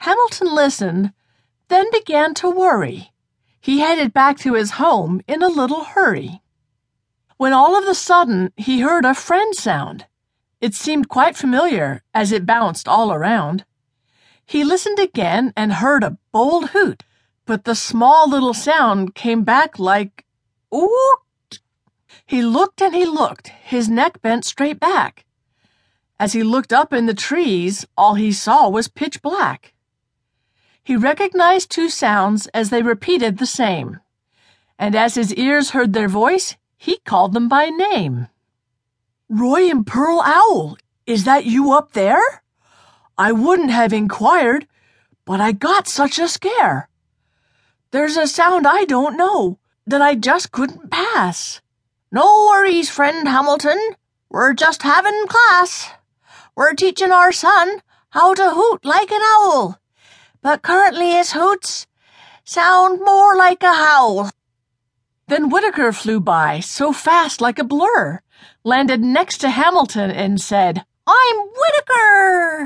Hamilton listened, then began to worry. He headed back to his home in a little hurry. When all of a sudden he heard a friend sound. It seemed quite familiar as it bounced all around. He listened again and heard a bold hoot, but the small little sound came back like oot. He looked and he looked, his neck bent straight back. As he looked up in the trees, all he saw was pitch black. He recognized two sounds as they repeated the same, and as his ears heard their voice, he called them by name. Roy and Pearl Owl, is that you up there? I wouldn't have inquired, but I got such a scare. There's a sound I don't know that I just couldn't pass. No worries, friend Hamilton. We're just having class. We're teaching our son how to hoot like an owl, but currently his hoots sound more like a howl. Then Whitaker flew by, so fast like a blur, landed next to Hamilton, and said, I'm Whitaker!